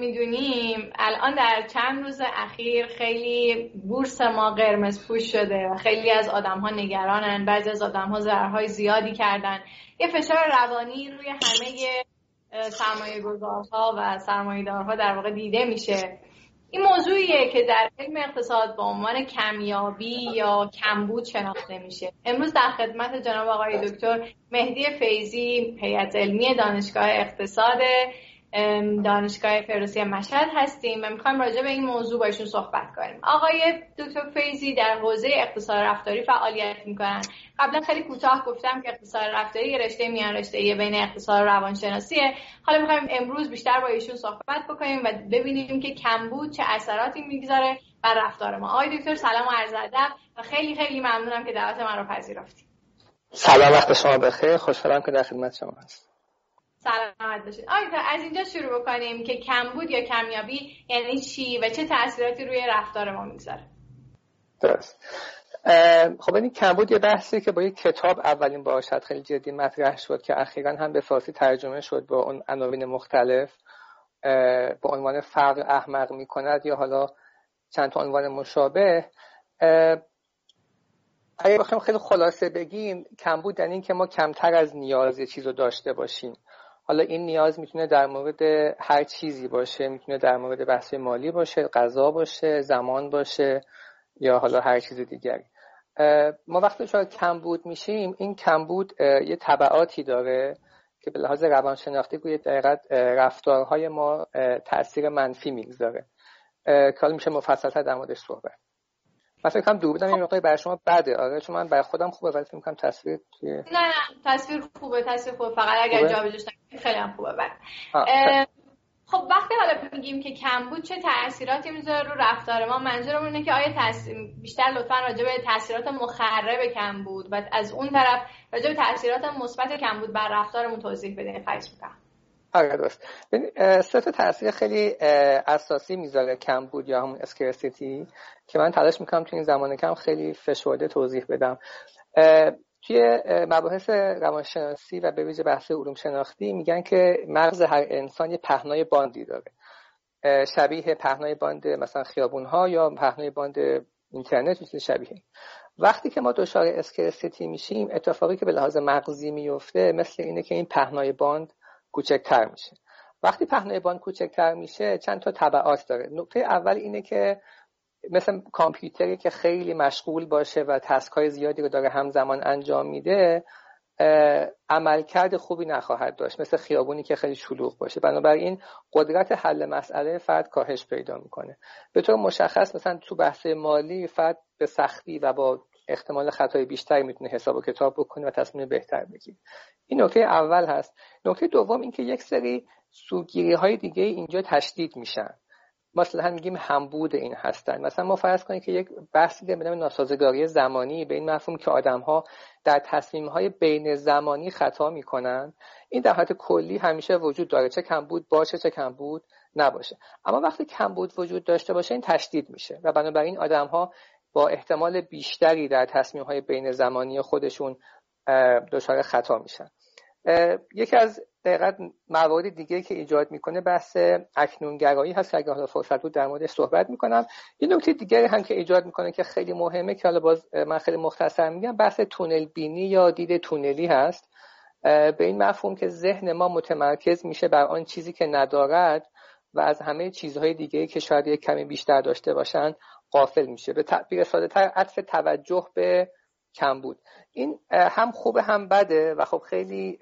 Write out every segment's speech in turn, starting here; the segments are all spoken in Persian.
می‌دونیم. الان در چند روز اخیر خیلی بورس ما قرمز پوش شده و خیلی از آدم ها نگرانن. بعضی از آدم ها ضررهای زیادی کردن. یه فشار روانی روی همه سرمایه گذارها و سرمایه دارها در واقع دیده میشه. این موضوعیه که در علم اقتصاد به عنوان کمیابی یا کمبود شناخته میشه. امروز در خدمت جناب آقای دکتر مهدی فیزی هیئت علمی دانشگاه اقتصاد دانشگاه فردوسی مشهد هستیم و می‌خوایم راجع به این موضوع با ایشون صحبت کنیم. آقای دکتر فیزی در حوزه اقتصاد رفتاری فعالیت می‌کنن. قبلا خیلی کوتاه گفتم که اقتصاد رفتاری یه رشته میان رشته بین اقتصاد روانشناسیه. حالا می‌خوایم امروز بیشتر با ایشون صحبت بکنیم و ببینیم که کمبود چه اثراتی می‌گذاره بر رفتار ما. آقای دکتر سلام و عرض ادب و خیلی خیلی ممنونم که دعوت من رو پذیرفتید. سلام وقت شما بخیر. خوشحالم که در خدمت شما هستم. سلامت باشید آیتا از اینجا شروع بکنیم که کمبود یا کمیابی یعنی چی و چه تاثیراتی روی رفتار ما می‌گذاره. درست. خب این کمبود یه بحثی که با یک کتاب اولین بار شاید خیلی جدی مطرح شد که اخیرا هم به فارسی ترجمه شد با اون عناوین مختلف با عنوان فقر احمق می‌کند یا حالا چند تا عنوان مشابه. اگه بخوایم خیلی خلاصه بگیم کمبود یعنی این که ما کمتر از نیاز یه چیز رو داشته باشیم. حالا این نیاز می‌تونه در مورد هر چیزی باشه می‌تونه در مورد بحث مالی باشه غذا باشه زمان باشه یا حالا هر چیز دیگری. ما وقتی شاید کمبود میشیم این کمبود یه طبعاتی داره که به لحاظ روانشناختی روی دقیقت رفتارهای ما تاثیر منفی می‌گذاره. که حالا میشه مفصلتر در موردش صحبت. من فکر کنم دور بودم این برای شما بده. آره چون من برای خودم خوبه ولی فکر می‌کنم تصویر توی نه نه تصویر خوبه تصویر خوبه. فقط اگر جابجاش خیلی هم خوبه بعد خب وقتی حالا میگیم که کمبود چه تاثیراتی می‌ذاره رو رفتار ما؟ منظورم اینه که آیا تاثیر بیشتر لطفا راجع به تاثیرات مخرب کمبود و از اون طرف راجع به تاثیرات مثبت کمبود بر رفتارمون توضیح بدین خواهش می‌کنم. آره درست. سه تا تاثیر خیلی اساسی می‌ذاره کمبود یا همون اسکرسیتی که من تلاش می‌کنم تو این زمان کم خیلی فشرده توضیح بدم. توی مباحث روانشناسی و به ویژه بحث علوم شناختی میگن که مغز هر انسان یه پهنای باندی داره. شبیه پهنای باند مثلا خیابون ها یا پهنای باند اینترنت چیز شبیه. وقتی که ما دچار scarcity میشیم اتفاقی که به لحاظ مغزی میفته مثل اینه که این پهنای باند کوچکتر میشه. وقتی پهنای باند کوچکتر میشه چند تا تبعات داره. نکته اول اینه که مثل کامپیوتری که خیلی مشغول باشه و تسک های زیادی رو داره همزمان انجام میده عملکرد خوبی نخواهد داشت. مثل خیابونی که خیلی شلوغ باشه. بنابراین قدرت حل مسئله فرد کاهش پیدا می‌کنه. به طور مشخص مثلا تو بحث مالی فرد به سختی و با احتمال خطای بیشتری می‌تونه حساب و کتاب بکنه و تصمیم بهتر بگیره. این نکته اول هست. نکته دوم اینکه یک سری سوگیری های دیگه اینجا تشدید میشن. مثلا میگیم همبود این هستن. مثلا ما فرض کنیم که یک بحثی به نام ناسازگاری زمانی. به این مفهوم که آدم ها در تصمیم های بین زمانی خطا می‌کنن. این در حالت کلی همیشه وجود داره. چه کمبود باشه چه کمبود نباشه. اما وقتی کمبود وجود داشته باشه این تشدید میشه. و بنابراین آدم ها با احتمال بیشتری در تصمیم های بین زمانی خودشون دچار خطا میشن. یکی از دقیقت موارد دیگه که ایجاد می‌کنه بحث اکنونگرایی هست که اگه حالا فرصت بود در موردش صحبت می‌کنم. یه نکته دیگری هم که ایجاد می‌کنه که خیلی مهمه که حالا باز من خیلی مختصر میگم بحث تونل بینی یا دید تونلی هست. به این مفهوم که ذهن ما متمرکز میشه بر آن چیزی که ندارد و از همه چیزهای دیگه که شاید یک کمی بیشتر داشته باشن قافل میشه. به تعبیر ساده تر عطف توجه به کم بود این هم خوبه هم بده و خب خیلی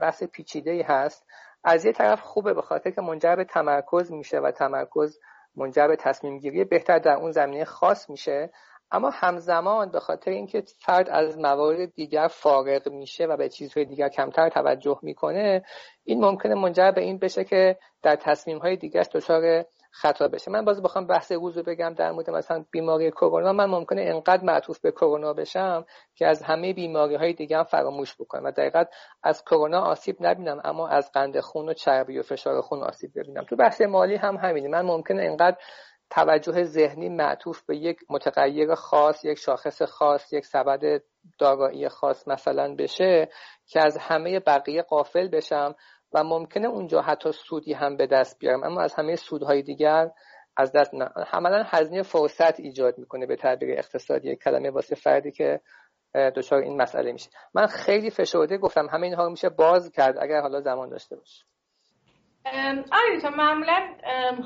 بحث پیچیده ای هست. از یه طرف خوبه به خاطر که منجر به تمرکز میشه و تمرکز منجر به تصمیم گیری بهتر در اون زمینه خاص میشه. اما همزمان به خاطر اینکه فرد از موارد دیگر فارغ میشه و به چیزهای دیگر کمتر توجه می‌کنه این ممکنه منجر به این بشه که در تصمیم های دیگر دچار خطا بشه. من باز بخوام بحث روز رو بگم در مورد مثلا بیماری کرونا. من ممکنه انقدر معطوف به کرونا بشم که از همه بیماری های دیگه هم فراموش بکنم و دقیقا از کرونا آسیب نبینم اما از قند خون و چربی و فشار خون آسیب ببینم. تو بحث مالی هم همینه. من ممکنه انقدر توجه ذهنی معطوف به یک متغیر خاص یک شاخص خاص یک سبد دارایی خاص مثلا بشه که از همه بقیه قافل بشم و ممکنه اونجا حتی سودی هم به دست بیارم. اما از همه سودهای دیگر از دست نه. حملا هزینه فرصت ایجاد می‌کنه به تعبیر اقتصادی کلمه واسه فردی که دچار این مسئله میشه. من خیلی فشرده گفتم همه اینها میشه باز کرد اگر حالا زمان داشته باشه. آره معمولا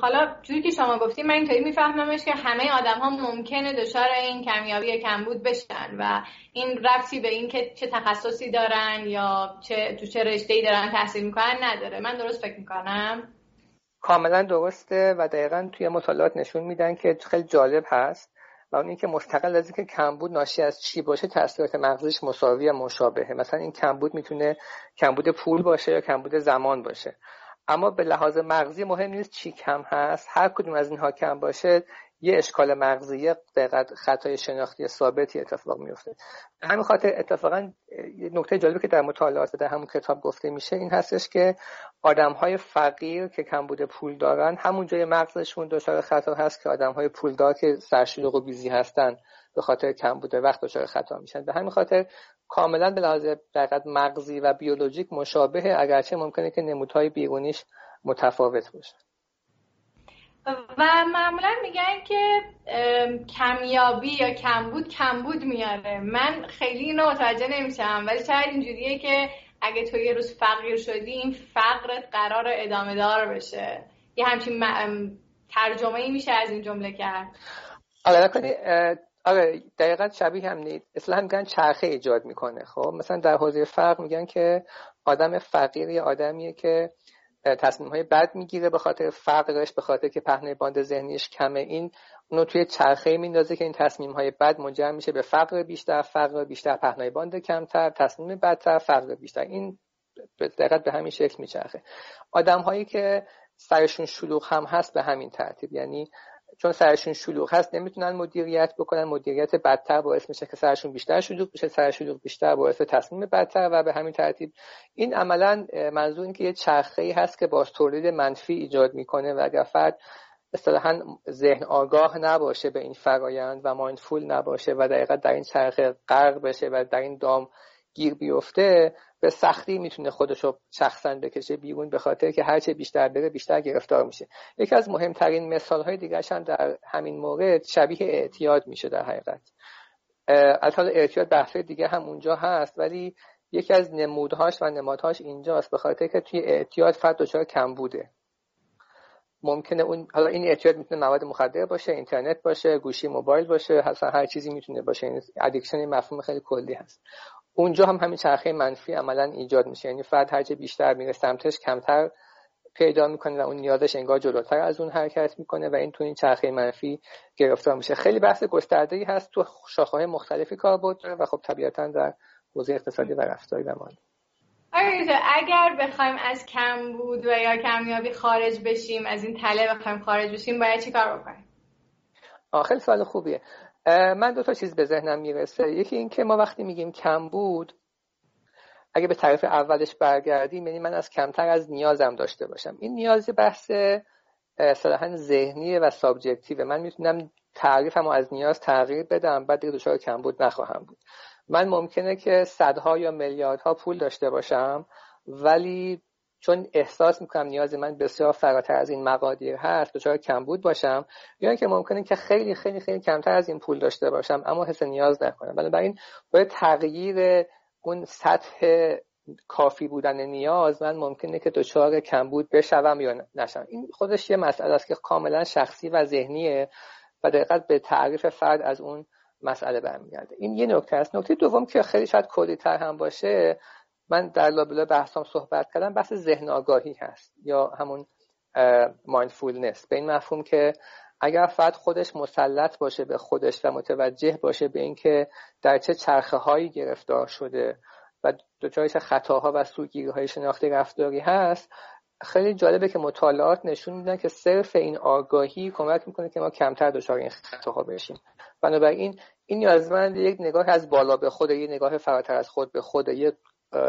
حالا جوری که شما گفتی من اینطوری میفهممش که همه آدم ها ممکنه دچار این کمیابی یا کمبود بشن و این رفتی به این که چه تخصصی دارن یا چه تو چه رشته ای دارن تحصیل می‌کنن نداره. من درست فکر می‌کنم؟ کاملا درسته و دقیقا توی مطالعات نشون میدن که خیلی جالب هست و اون اینکه مستقل از اینکه کمبود ناشی از چی باشه تاثیرات مغزش مساوی و مشابهه. مثلا این کمبود می‌تونه کمبود پول باشه یا کمبود زمان باشه. اما به لحاظ مغزی مهم نیست چی کم هست. هر کدوم از اینها کم باشه یه اشکال مغزی دقیقت خطای شناختی ثابتی اتفاق میفته. همین خاطر اتفاقا یه نکته جالبی که در مطالعات در همون کتاب گفته میشه این هستش که آدم های فقیر که کمبود پول دارن همون جای مغزشون دچار خطا هست که آدم های پولدار که سرشلوغ و بیزی هستن به خاطر کمبود وقت دچار خطا میشن. به همین خاطر کاملا به لحاظ دقیقت مغزی و بیولوژیک مشابهه اگرچه ممکنه که نمودهای بیرونیش متفاوت باشه. و معمولا میگن که کمیابی یا کمبود کمبود میاره. من خیلی اینو متوجه نمیشم ولی شاید اینجوریه که اگه تو یه روز فقیر شدی این فقرت قرار ادامه دار بشه. یه همچین ترجمه ای میشه از این جمله کرد. آره آره دقیقا شبیه هم نیست اصلا میگن چرخه ایجاد می‌کنه خب؟ مثلا در حوزه فرق میگن که آدم فقیر یه آدمیه که تصمیم های بد می‌گیره به خاطر فقرش به خاطر که پهنه باند ذهنیش کمه. این اونو توی چرخه میندازه که این تصمیم های بد منجر میشه به فقر بیشتر فقر بیشتر پهنه باند کمتر تصمیم بدتر فقر بیشتر. این دقیقت به همین شکل میچرخه. آدم هایی که سرشون شلوغ هم هست به همین ترتیب یعنی چون سرشون شلوغ هست نمی‌تونن مدیریت بکنن. مدیریت بدتر باعث میشه که سرشون بیشتر شلوغ بشه سر شلوغ بیشتر باعث تصمیم بدتر و به همین ترتیب. این عملا منظور این که یه چرخه ای هست که با تولید منفی ایجاد می‌کنه و اگر فرد اصطلاحا ذهن آگاه نباشه به این فرایند و مایندفول نباشه و دقیقا در این چرخه غرق بشه و در این دام گیر بیفته به سختی می‌تونه خودش رو شخصا بکشه بیرون به خاطر که هرچه بیشتر بره بیشتر گرفتار میشه. یکی از مهمترین مثال های دیگرش هم در همین مورد شبیه اعتیاد میشه در حقیقت. حال اعتیاد بحث دیگه هم اونجا هست ولی یکی از نمودهاش و نمادهاش اینجاست به خاطر که توی اعتیاد فرد دچار کم بوده. ممکنه اون حالا این اعتیاد می‌تونه مواد مخدر باشه اینترنت باشه گوشی موبایل باشه اصلا هر چیزی می‌تونه باشه. این addiction مفهوم خیلی کلی هست. اونجا هم همین چرخه منفی عملا ایجاد میشه. یعنی فرد هرچه بیشتر میره سمتش کمتر پیدا می‌کنه و اون نیازش انگار جلوتر از اون حرکت می‌کنه و این تو این چرخه منفی گرفتار میشه. خیلی بحث گسترده ای هست تو شاخه مختلفی کار بود و خب طبیعتا در حوزه اقتصادی و رفتاری و مالی. اگر بخوایم از کم بود و یا کمیابی خارج بشیم از این تله بخوایم خارج بشیم باید چی کار بکنیم؟ خیلی سوال خوبیه. من دو تا چیز به ذهنم می‌رسه. یکی اینکه ما وقتی میگیم کمبود اگه به طرف اولش برگردیم یعنی من از کمتر از نیازم داشته باشم. این نیاز بحث اصطلاحا ذهنی و subjective من می‌تونم تعریفم از نیاز تغییر بدم بعد دیگه دچار کمبود نخواهم بود. من ممکنه که صدها یا میلیاردها پول داشته باشم ولی چون احساس می‌کنم نیاز من بسیار فراتر از این مقادیر هست دچار کمبود باشم. یا اینکه ممکنه که خیلی خیلی خیلی کمتر از این پول داشته باشم اما حس نیاز نکنم. بنابراین باید تغییر اون سطح کافی بودن نیاز من ممکنه که دچار کمبود بشوم یا نشم. این خودش یه مسئله است که کاملا شخصی و ذهنیه و دقیقت به تعریف فرد از اون مسئله برمیگرده. این یه نکته است. نکته دوم که خیلی شاید کلی تر هم باشه من در لابلا بحثام صحبت کردم بحث ذهن آگاهی هست یا همون مایندفولنس به این مفهوم که اگر فرد خودش مسلط باشه به خودش و متوجه باشه به اینکه در چه چرخه هایی گرفتار شده و دچار خطاها و سوگیری های شناختی رفتاری هست خیلی جالبه که مطالعات نشون میدن که صرف این آگاهی کمک می‌کنه که ما کمتر دچار این خطاها بشیم. بنابراین این نیازمند یک نگاه از بالا به خود یک نگاه فراتر از خود به خود یک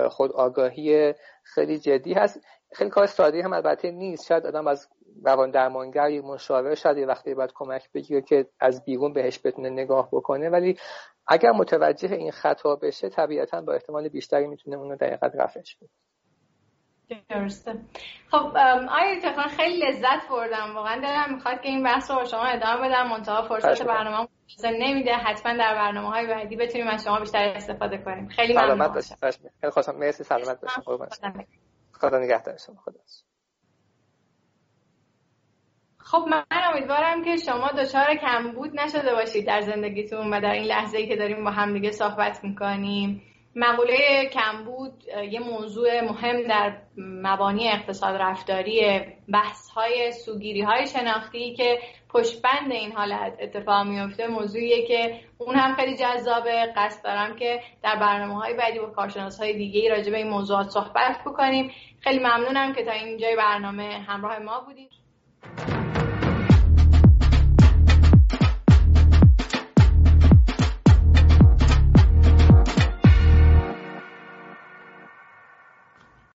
خود آگاهی خیلی جدی هست. خیلی کار ساده هم البته نیست. شاید آدم از روان درمانگر یا مشاور شاید یه وقتی باید کمک بگیره که از بیرون بهش بتونه نگاه بکنه. ولی اگر متوجه این خطا بشه طبیعتا با احتمال بیشتری می‌تونه اونو دقیقت رفعش بده درسته. خب آیا تفان خیلی لذت بردم. واقعا دلم می‌خواد که این بحث رو با شما ادامه بدم. منتها فرصت برنامه نمیده. حتما در برنامه های بعدی بتونیم از شما بیشتر استفاده کنیم. خیلی ممنون. خیلی خوشم مرسی. سلامت باشید خدا نگهدار. شما. خدا خب من امیدوارم که شما دچار کمبود نشده باشید در زندگیتون و در این لحظه ای که داریم با هم دیگه صحبت می‌کنیم. مقوله کمبود یه موضوع مهم در مبانی اقتصاد رفتاری بحث های سوگیری های شناختی که پشتبند این حالت اتفاق میفته موضوعیه که اون هم خیلی جذابه. قصد دارم که در برنامه های بعدی با کارشناس های دیگه راجع به این موضوعات صحبت بکنیم. خیلی ممنونم که تا اینجای برنامه همراه ما بودیم